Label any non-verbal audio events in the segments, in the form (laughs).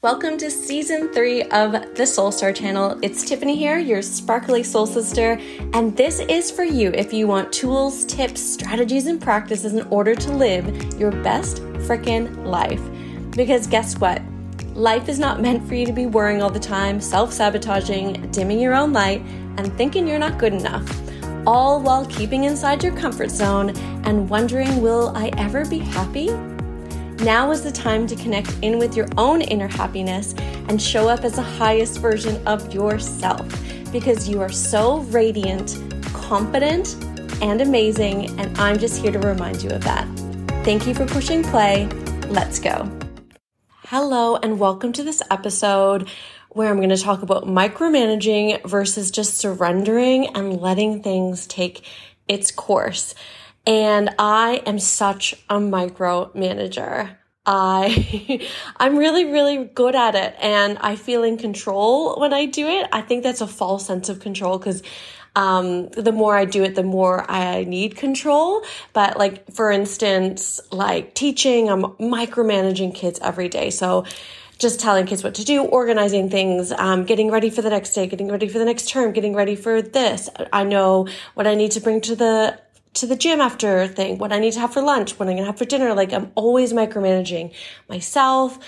Welcome to season three of the Soul Star channel. It's Tiffany here, your sparkly soul sister, and this is for you if you want tools, tips, strategies, and practices in order to live your best freaking life. Because guess what? Life is not meant for you to be worrying all the time, self sabotaging, dimming your own light, and thinking you're not good enough. All while keeping inside your comfort zone and wondering, will I ever be happy? Now is the time to connect in with your own inner happiness and show up as the highest version of yourself because you are so radiant, confident, and amazing. And I'm just here to remind you of that. Thank you for pushing play. Let's go. Hello, and welcome to this episode where I'm going to talk about micromanaging versus just surrendering and letting things take its course. And I am such a micromanager. I (laughs) I'm really really good at it and I feel in control when I do it. I think that's a false sense of control cuz um, the more I do it, the more I need control. But like, for instance, like teaching, I'm micromanaging kids every day. So just telling kids what to do, organizing things, um, getting ready for the next day, getting ready for the next term, getting ready for this. I know what I need to bring to the to the gym after thing, what I need to have for lunch, what I'm gonna have for dinner. Like I'm always micromanaging myself,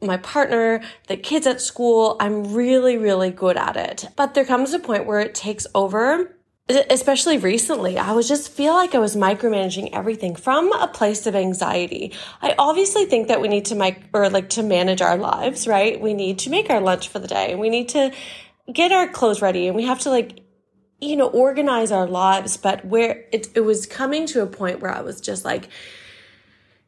my partner, the kids at school. I'm really, really good at it. But there comes a point where it takes over. Especially recently, I was just feel like I was micromanaging everything from a place of anxiety. I obviously think that we need to mic or like to manage our lives, right? We need to make our lunch for the day we need to get our clothes ready and we have to like you know, organize our lives, but where it, it was coming to a point where I was just like,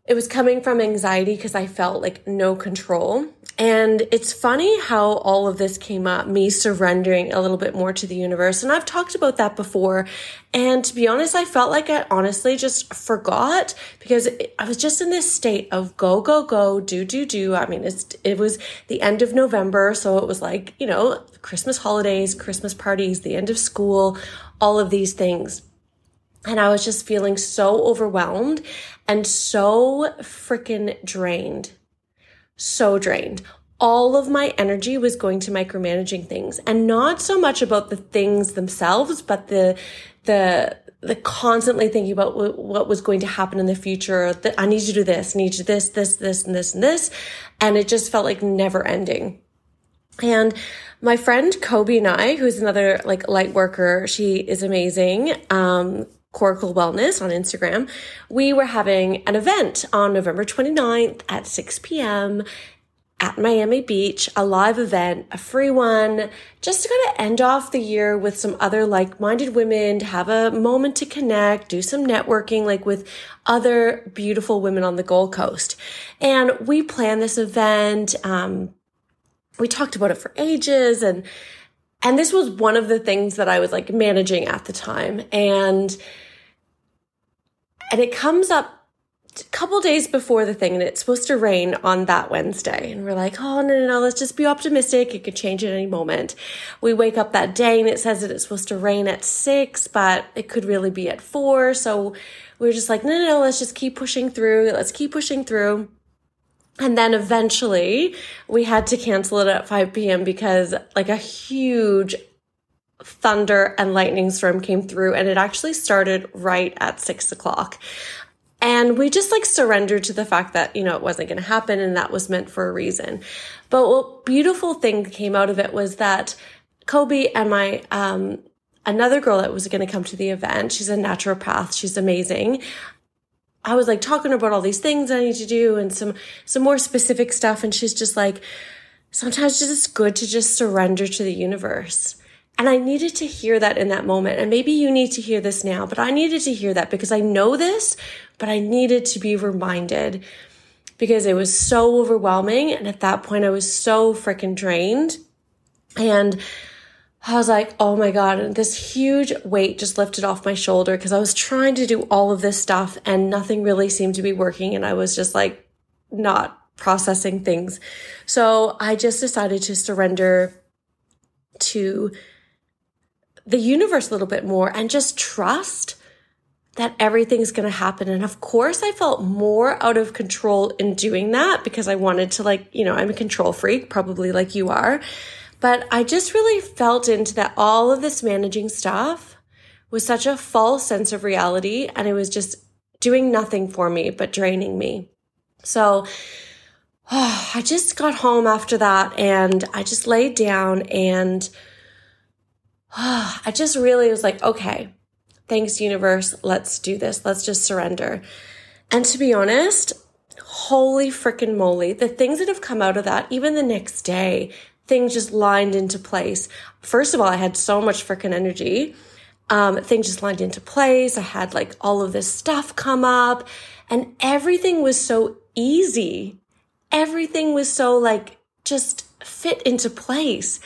it was coming from anxiety because I felt like no control. And it's funny how all of this came up, me surrendering a little bit more to the universe. And I've talked about that before. And to be honest, I felt like I honestly just forgot because I was just in this state of go, go, go, do, do, do. I mean, it's, it was the end of November. So it was like, you know, Christmas holidays, Christmas parties, the end of school, all of these things. And I was just feeling so overwhelmed and so freaking drained. So drained. All of my energy was going to micromanaging things and not so much about the things themselves, but the, the, the constantly thinking about what was going to happen in the future. That I need to do this, need to do this, this, this, and this, and this. And it just felt like never ending. And my friend Kobe and I, who's another like light worker, she is amazing. Um, Coracle Wellness on Instagram, we were having an event on November 29th at 6 p.m. at Miami Beach, a live event, a free one, just to kind of end off the year with some other like minded women, to have a moment to connect, do some networking, like with other beautiful women on the Gold Coast. And we planned this event. Um, we talked about it for ages and and this was one of the things that I was like managing at the time. And and it comes up a couple days before the thing and it's supposed to rain on that Wednesday. And we're like, oh, no, no, no, let's just be optimistic. It could change at any moment. We wake up that day and it says that it's supposed to rain at six, but it could really be at four. So we are just like, no, no, no, let's just keep pushing through. Let's keep pushing through. And then eventually we had to cancel it at 5 p.m. because like a huge thunder and lightning storm came through and it actually started right at six o'clock. And we just like surrendered to the fact that, you know, it wasn't going to happen and that was meant for a reason. But what beautiful thing came out of it was that Kobe and my, um, another girl that was going to come to the event, she's a naturopath. She's amazing. I was like talking about all these things I need to do and some, some more specific stuff. And she's just like, sometimes it's just good to just surrender to the universe. And I needed to hear that in that moment. And maybe you need to hear this now, but I needed to hear that because I know this, but I needed to be reminded because it was so overwhelming. And at that point, I was so freaking drained. And I was like, oh my God, and this huge weight just lifted off my shoulder because I was trying to do all of this stuff and nothing really seemed to be working. And I was just like not processing things. So I just decided to surrender to the universe a little bit more and just trust that everything's going to happen. And of course, I felt more out of control in doing that because I wanted to, like, you know, I'm a control freak, probably like you are. But I just really felt into that all of this managing stuff was such a false sense of reality. And it was just doing nothing for me, but draining me. So, oh, (sighs) I just got home after that and I just laid down and (sighs) I just really was like, okay, thanks, universe. Let's do this. Let's just surrender. And to be honest, holy freaking moly, the things that have come out of that, even the next day, things just lined into place. First of all, I had so much freaking energy. Um, things just lined into place. I had like all of this stuff come up and everything was so easy. Everything was so like just fit into place.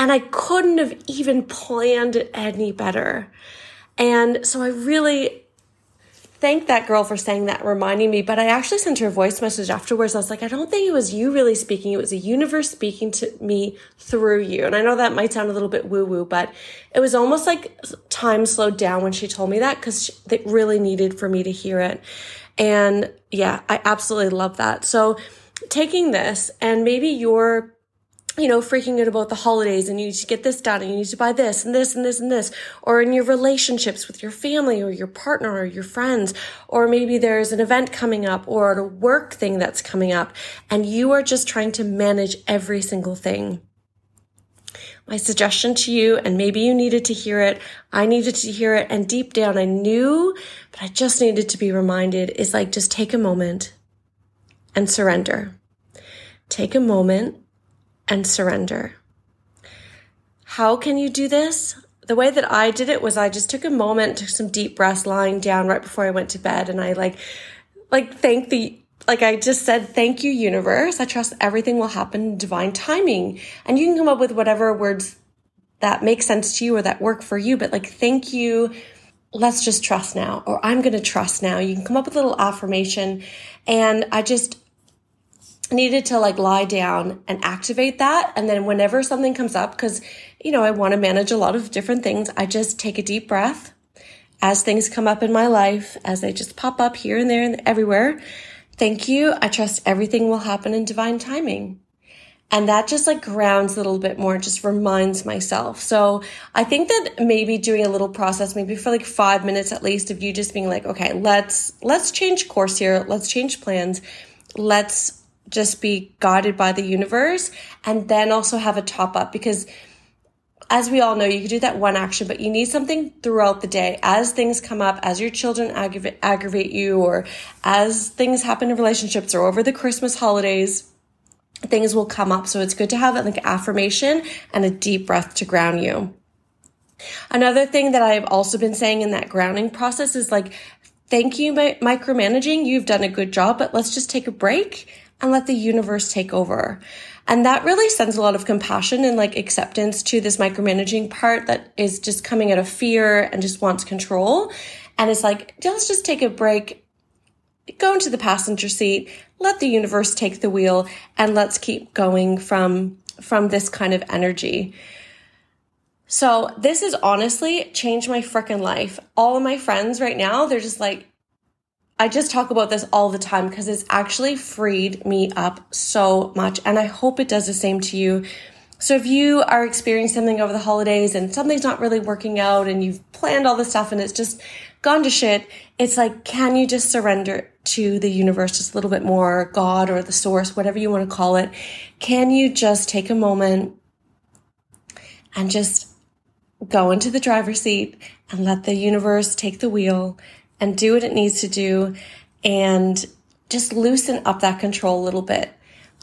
And I couldn't have even planned it any better. And so I really thank that girl for saying that, reminding me. But I actually sent her a voice message afterwards. I was like, I don't think it was you really speaking. It was a universe speaking to me through you. And I know that might sound a little bit woo woo, but it was almost like time slowed down when she told me that because it really needed for me to hear it. And yeah, I absolutely love that. So taking this and maybe you're you know, freaking out about the holidays and you need to get this done and you need to buy this and this and this and this, or in your relationships with your family or your partner or your friends, or maybe there's an event coming up or a work thing that's coming up and you are just trying to manage every single thing. My suggestion to you, and maybe you needed to hear it, I needed to hear it, and deep down I knew, but I just needed to be reminded is like just take a moment and surrender. Take a moment and surrender. How can you do this? The way that I did it was I just took a moment, took some deep breaths lying down right before I went to bed and I like like thank the like I just said, thank you, universe. I trust everything will happen in divine timing. And you can come up with whatever words that make sense to you or that work for you, but like, thank you. Let's just trust now, or I'm going to trust now. You can come up with a little affirmation. And I just needed to like lie down and activate that. And then whenever something comes up, because, you know, I want to manage a lot of different things, I just take a deep breath as things come up in my life, as they just pop up here and there and everywhere. Thank you. I trust everything will happen in divine timing. And that just like grounds a little bit more, just reminds myself. So I think that maybe doing a little process, maybe for like five minutes at least of you just being like, okay, let's, let's change course here. Let's change plans. Let's just be guided by the universe and then also have a top up because as we all know, you can do that one action, but you need something throughout the day as things come up, as your children aggravate, aggravate you, or as things happen in relationships or over the Christmas holidays, things will come up. So it's good to have like affirmation and a deep breath to ground you. Another thing that I've also been saying in that grounding process is like, thank you, micromanaging. You've done a good job, but let's just take a break and let the universe take over. And that really sends a lot of compassion and like acceptance to this micromanaging part that is just coming out of fear and just wants control. And it's like, let's just take a break, go into the passenger seat, let the universe take the wheel, and let's keep going from, from this kind of energy. So this has honestly changed my freaking life. All of my friends right now, they're just like, I just talk about this all the time because it's actually freed me up so much. And I hope it does the same to you. So if you are experiencing something over the holidays and something's not really working out and you've planned all this stuff and it's just gone to shit, it's like, can you just surrender to the universe just a little bit more, God or the source, whatever you want to call it? Can you just take a moment and just go into the driver's seat and let the universe take the wheel and do what it needs to do and just loosen up that control a little bit.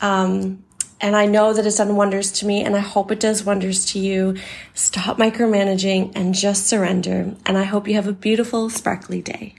Um, and I know that it's done wonders to me and I hope it does wonders to you. Stop micromanaging and just surrender. And I hope you have a beautiful, sparkly day.